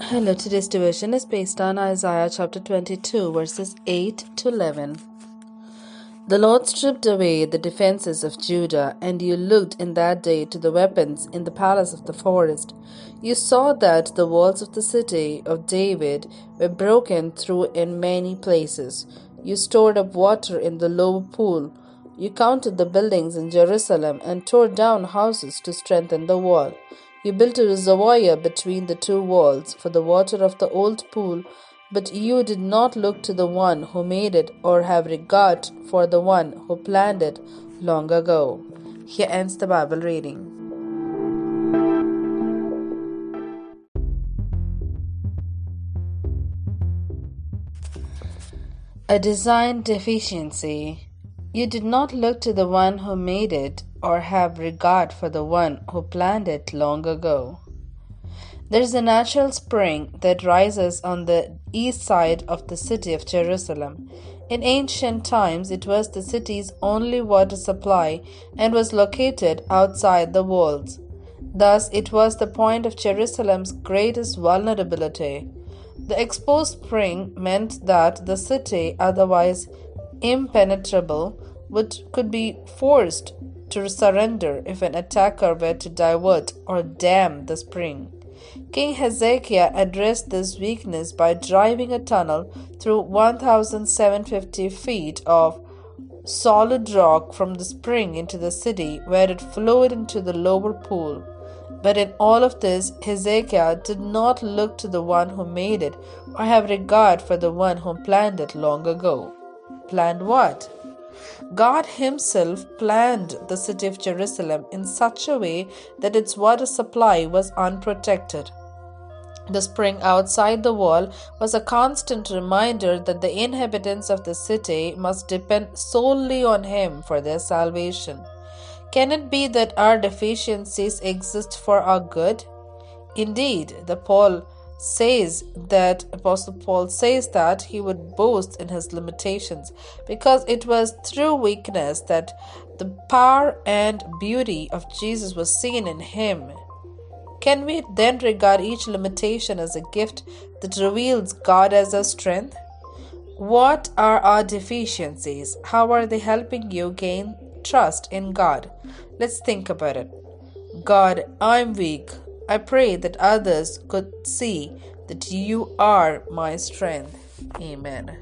Hello, today's devotion is based on Isaiah chapter 22, verses 8 to 11. The Lord stripped away the defenses of Judah, and you looked in that day to the weapons in the palace of the forest. You saw that the walls of the city of David were broken through in many places. You stored up water in the low pool. You counted the buildings in Jerusalem and tore down houses to strengthen the wall. You built a reservoir between the two walls for the water of the old pool, but you did not look to the one who made it or have regard for the one who planned it long ago. Here ends the Bible reading. A design deficiency. You did not look to the one who made it or have regard for the one who planned it long ago. There is a natural spring that rises on the east side of the city of Jerusalem. In ancient times, it was the city's only water supply and was located outside the walls. Thus, it was the point of Jerusalem's greatest vulnerability. The exposed spring meant that the city, otherwise impenetrable, would, could be forced to surrender if an attacker were to divert or dam the spring. King Hezekiah addressed this weakness by driving a tunnel through 1,750 feet of solid rock from the spring into the city, where it flowed into the lower pool. But in all of this, Hezekiah did not look to the one who made it or have regard for the one who planned it long ago. Planned what? God Himself planned the city of Jerusalem in such a way that its water supply was unprotected. The spring outside the wall was a constant reminder that the inhabitants of the city must depend solely on Him for their salvation. Can it be that our deficiencies exist for our good? Indeed, the Paul says that Apostle Paul says that he would boast in his limitations because it was through weakness that the power and beauty of Jesus was seen in him. Can we then regard each limitation as a gift that reveals God as our strength? What are our deficiencies? How are they helping you gain trust in God? Let's think about it. God, I'm weak. I pray that others could see that you are my strength. Amen.